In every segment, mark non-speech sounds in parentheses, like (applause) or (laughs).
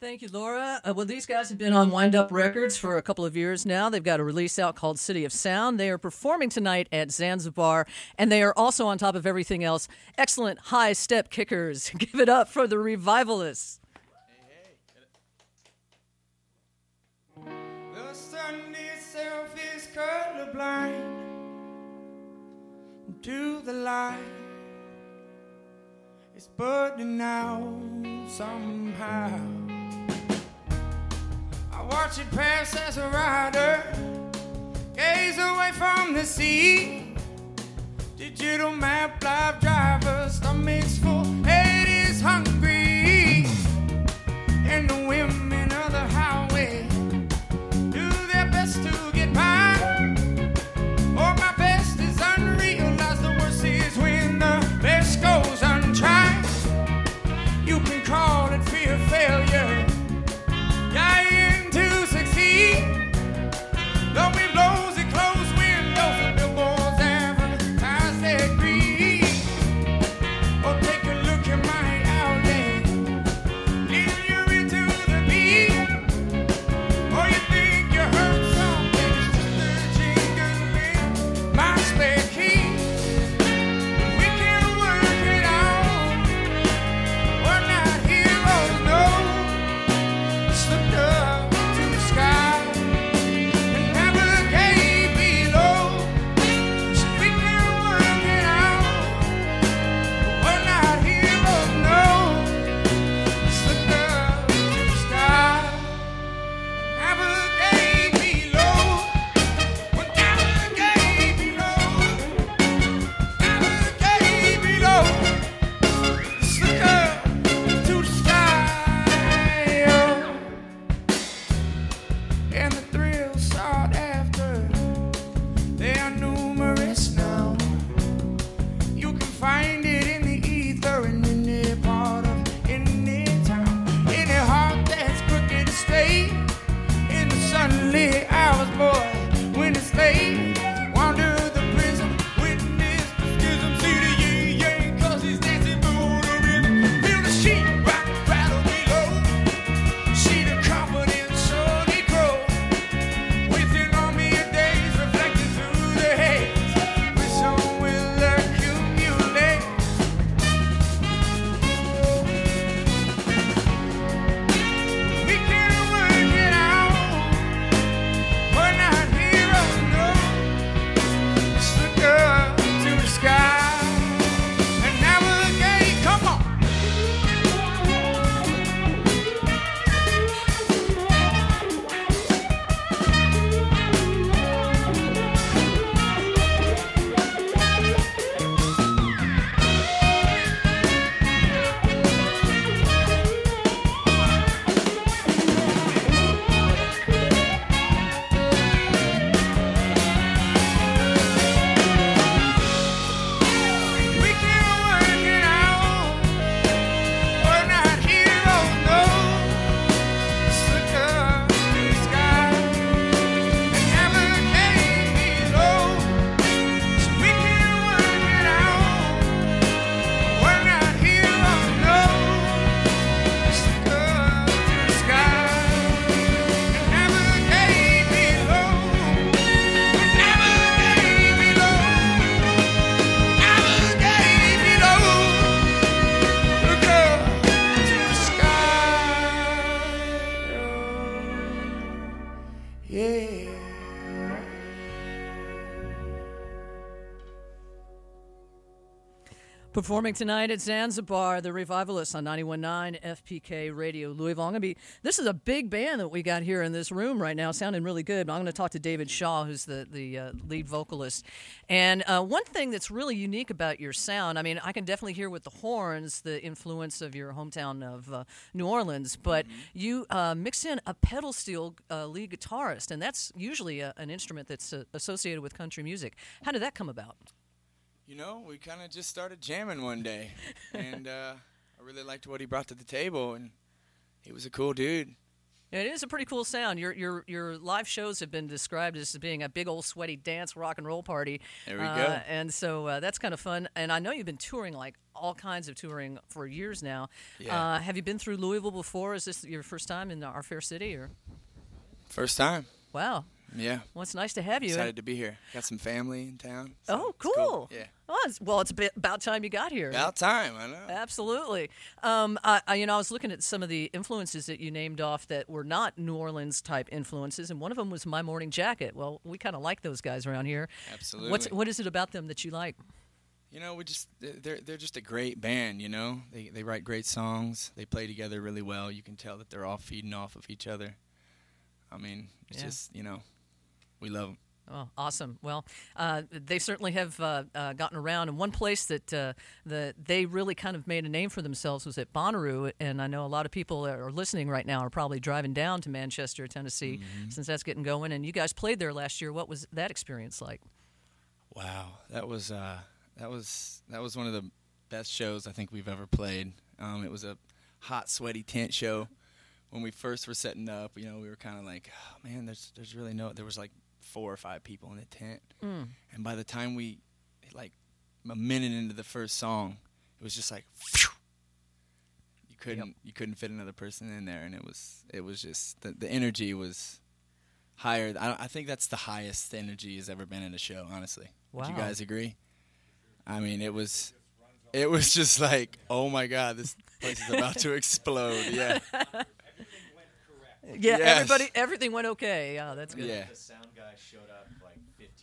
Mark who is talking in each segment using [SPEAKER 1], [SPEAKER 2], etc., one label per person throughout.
[SPEAKER 1] Thank you, Laura. Uh, well, these guys have been on Wind Up Records for a couple of years now. They've got a release out called City of Sound. They are performing tonight at Zanzabar, and they are also, on top of everything else, excellent high step kickers. (laughs) Give it up for the revivalists.
[SPEAKER 2] To the light. It's burning somehow. Watch it pass as a rider, gaze away from the sea. Digital map, live driver, And the
[SPEAKER 1] Performing tonight at Zanzabar, the Revivalists on 91.9 FPK Radio Louisville. I'm gonna be. This is a big band that we got here in this room right now, sounding really good. But I'm going to talk to David Shaw, who's the the uh, lead vocalist. And uh, one thing that's really unique about your sound, I mean, I can definitely hear with the horns the influence of your hometown of uh, New Orleans, but you uh, mix in a pedal steel uh, lead guitarist, and that's usually a, an instrument that's uh, associated with country music. How did that come about?
[SPEAKER 2] You know, we kind of just started jamming one day, (laughs) and uh, I really liked what he brought to the table, and he was a cool dude.
[SPEAKER 1] It is a pretty cool sound. Your your your live shows have been described as being a big old sweaty dance rock and roll party.
[SPEAKER 3] There we
[SPEAKER 1] Uh,
[SPEAKER 3] go.
[SPEAKER 1] And so uh, that's kind of fun. And I know you've been touring like all kinds of touring for years now.
[SPEAKER 3] Yeah.
[SPEAKER 1] Uh, have you been through Louisville before? Is this your first time in our fair city? Or
[SPEAKER 3] First time.
[SPEAKER 1] wow,
[SPEAKER 3] Yeah.
[SPEAKER 1] well, it's nice to have you.
[SPEAKER 3] Excited to be here. Got some family in town. so
[SPEAKER 1] oh,
[SPEAKER 3] it's
[SPEAKER 1] cool.
[SPEAKER 3] Yeah.
[SPEAKER 1] Well, it's, well, it's about time you got here.
[SPEAKER 3] About time, I know.
[SPEAKER 1] Absolutely. Um, I, I, you know, I was looking at some of the influences that you named off that were not New Orleans type influences, and one of them was My Morning Jacket. Well, we kind of like those guys around here.
[SPEAKER 3] Absolutely.
[SPEAKER 1] What's what is it about them that you like?
[SPEAKER 3] You know, we just they're they're just a great band. You know, they they write great songs. They play together really well. You can tell that they're all feeding off of each other. I mean, it's
[SPEAKER 1] Yeah.
[SPEAKER 3] just you know, we love them.
[SPEAKER 1] Oh, awesome! Well, uh, they certainly have uh, uh, gotten around, and one place that uh, the they really kind of made a name for themselves was at Bonnaroo, and I know a lot of people that are listening right now are probably driving down to Manchester, Tennessee, since that's getting going. And you guys played there last year. What was that experience like?
[SPEAKER 3] Wow, that was uh, that was that was one of the best shows I think we've ever played. Um, it was a hot, sweaty tent show. When we first were setting up, you know, we were kind of like, oh, man, there's there's really no. There was like four or five people in the tent,
[SPEAKER 1] Mm.
[SPEAKER 3] and by the time we, like, a minute into the first song, it was just like, phew. you couldn't you couldn't fit another person in there, and it was it was just the the energy was higher. I, I think that's the highest energy has ever been in a show. Honestly, would you guys agree? I mean, it was it was just like, oh my god, this place is about to (laughs) explode. Yeah, (laughs)
[SPEAKER 1] Yeah,
[SPEAKER 3] Yes.
[SPEAKER 1] everybody, everything went okay. Yeah, that's good.
[SPEAKER 3] yeah.
[SPEAKER 4] The sound guy showed up like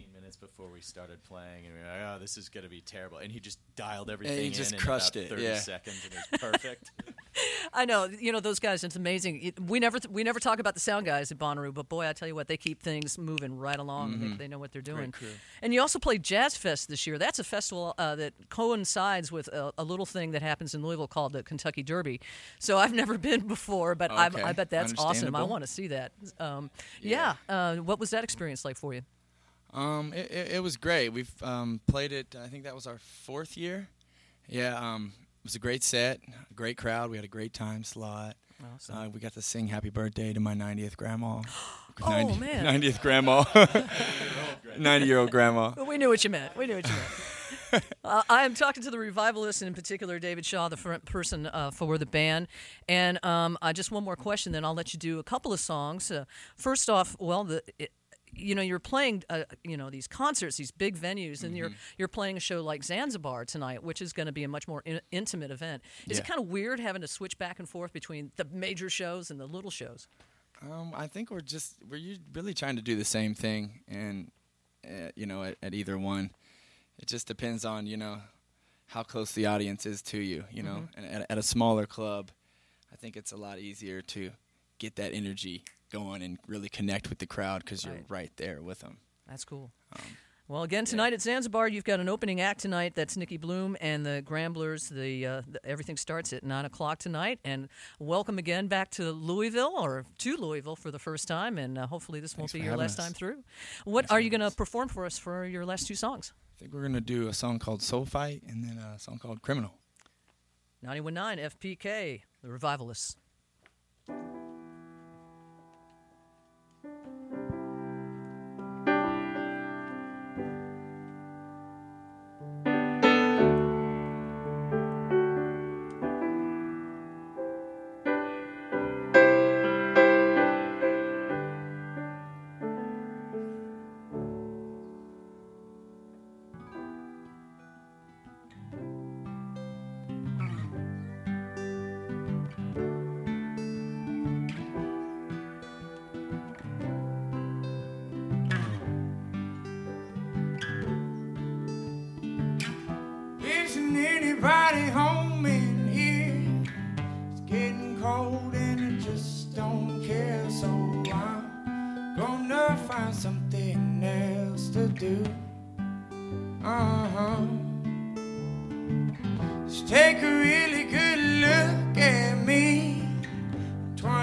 [SPEAKER 4] 15 minutes before we started playing, and we were like, "Oh, this is gonna be terrible." And he just dialed everything
[SPEAKER 3] just
[SPEAKER 4] in
[SPEAKER 3] crushed
[SPEAKER 4] in
[SPEAKER 3] it,
[SPEAKER 4] about 30
[SPEAKER 3] yeah.
[SPEAKER 4] seconds, and it was perfect. (laughs)
[SPEAKER 1] I know. You know those guys. It's amazing. It, we never we never talk about the sound guys at Bonnaroo, but boy, I tell you what, they keep things moving right along. They, they know what they're doing. And you also played Jazz Fest this year. That's a festival uh, that coincides with a, a little thing that happens in Louisville called the Kentucky Derby. So I've never (laughs) been before, but I,
[SPEAKER 3] Okay.
[SPEAKER 1] I bet that's awesome. I want to see that. Um, yeah. Uh, what was that experience like for you?
[SPEAKER 3] Um, it, it, it was great. We've um, played it. I think that was our fourth year. Yeah, um, it was a great set, a great crowd. We had a great time slot.
[SPEAKER 1] Awesome.
[SPEAKER 3] Uh, we got to sing "Happy Birthday" to my 90th grandma. (gasps) (gasps)
[SPEAKER 1] Oh, man.
[SPEAKER 3] 90th grandma, (laughs) (laughs) 90 year old grandma.
[SPEAKER 1] Well, we knew what you meant. We knew what you meant. (laughs) uh, I am talking to the revivalist, and in particular, David Shaw, the front person uh, for the band. And um, uh, just one more question, then I'll let you do a couple of songs. Uh, first off, well, the. It, you know, you're playing, uh, you know, these concerts, these big venues, and you're you're playing a show like Zanzabar tonight, which is going to be a much more in- intimate event. Is it kind of weird having to switch back and forth between the major shows and the little shows?
[SPEAKER 3] Um, I think we're just we're really trying to do the same thing, and uh, you know, at, at either one, it just depends on you know how close the audience is to you. You know, and at, at a smaller club, I think it's a lot easier to get that energy going and really connect with the crowd because you're
[SPEAKER 1] Right.
[SPEAKER 3] there with them.
[SPEAKER 1] That's cool. well, again, tonight at Zanzabar, you've got an opening act tonight. That's Nicki Bluhm and the Gramblers. The, uh, the everything starts at nine o'clock tonight. And welcome again back to Louisville or to Louisville for the first time. And uh, hopefully this won't be your last
[SPEAKER 3] us.
[SPEAKER 1] time through. What
[SPEAKER 3] Thanks
[SPEAKER 1] are you going to perform for us for your last two songs?
[SPEAKER 3] I think we're gonna do a song called "Soul Fight" and then a song called "Criminal."
[SPEAKER 1] 919 FPK, the Revivalists.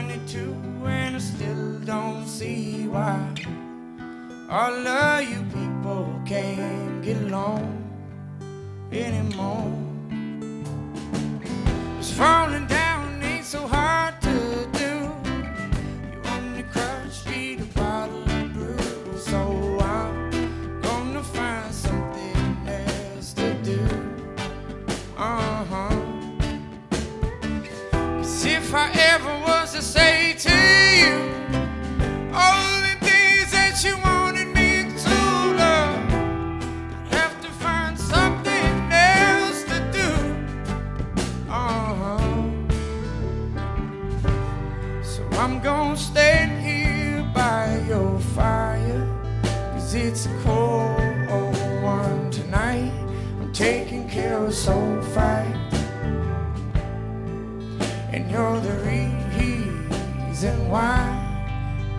[SPEAKER 2] 22 and I still don't see why all of you people can't get along anymore. to say to you all the things that you wanted me to love. I have to find something else to do. Oh, so I'm gonna stand here by your fire, cause it's cold. why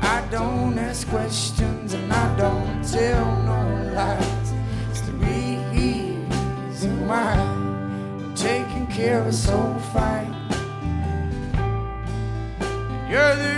[SPEAKER 2] I don't ask questions and I don't tell no lies. It's the reason why I'm taking care of so fine. You're the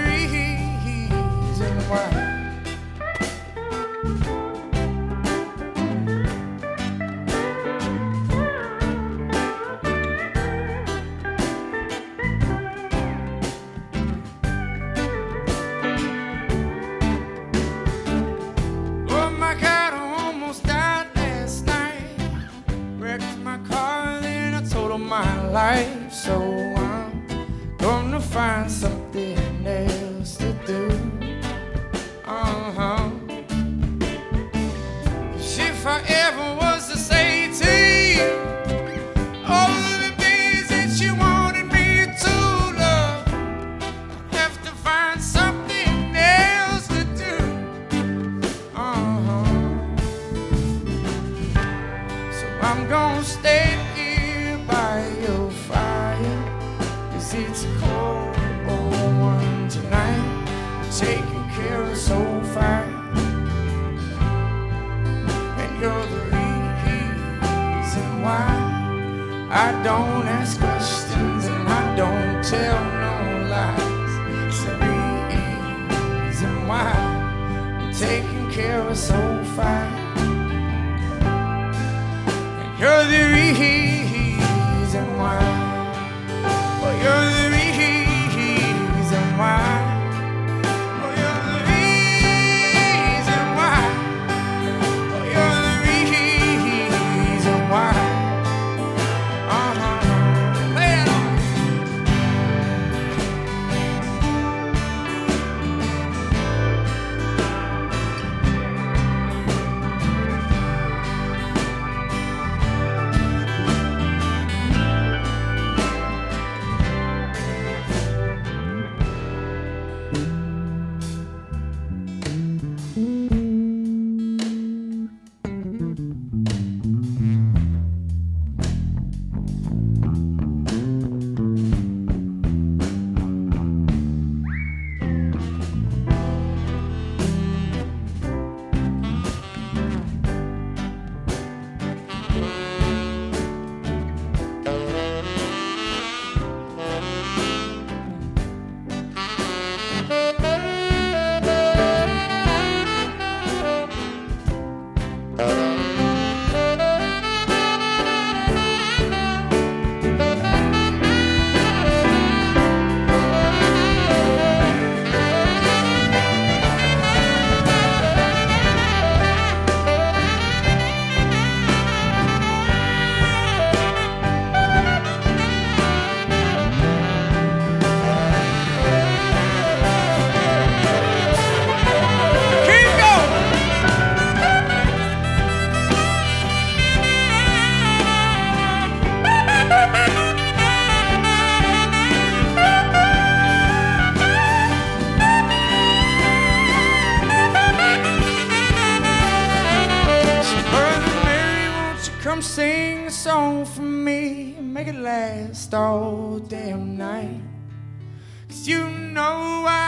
[SPEAKER 2] you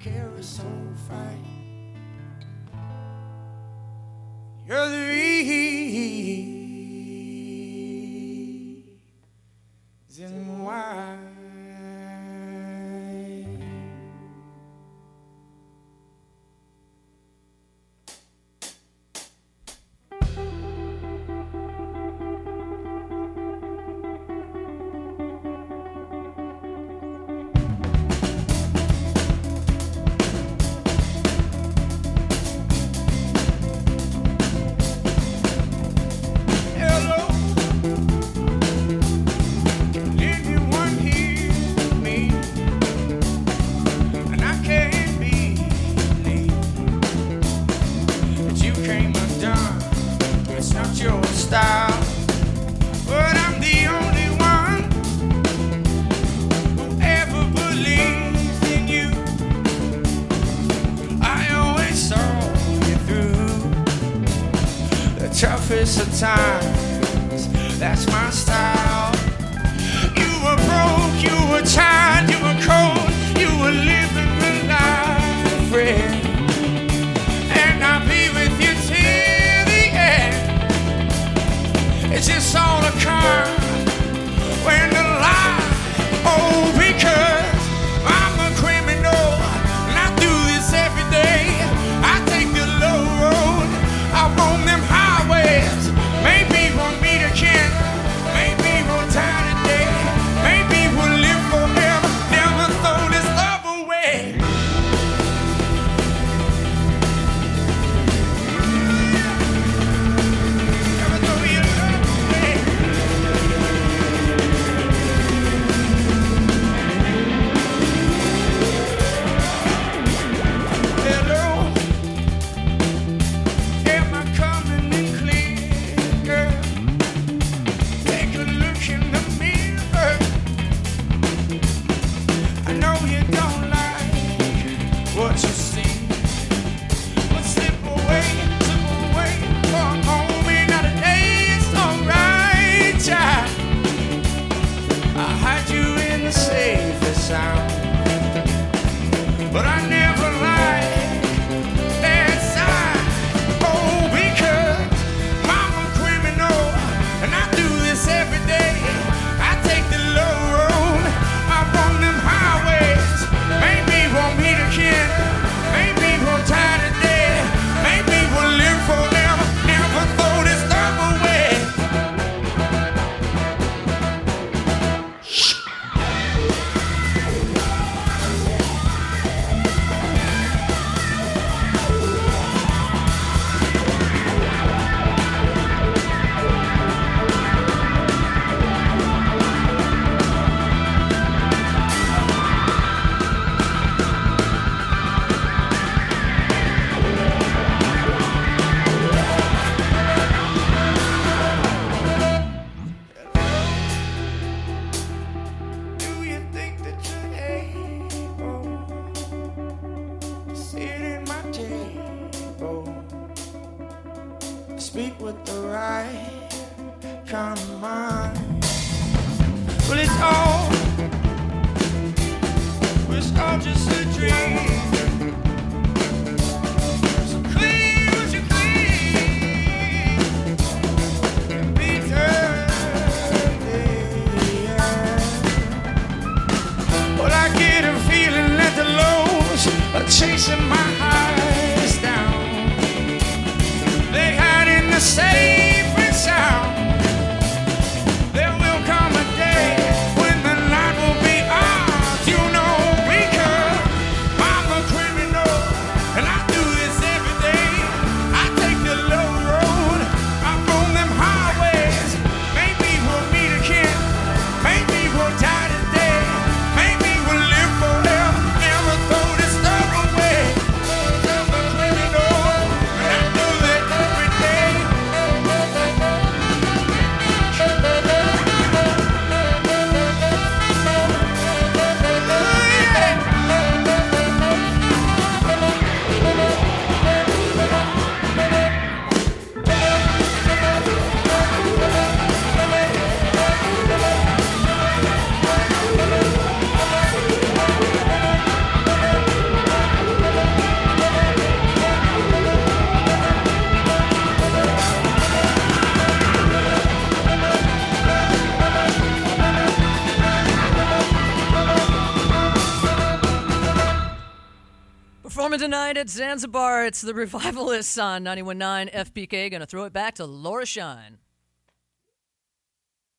[SPEAKER 2] care of soul fight. You're the reason
[SPEAKER 1] at Zanzabar, it's the Revivalists on 91.9 FPK. Gonna throw it back to Laura Shine.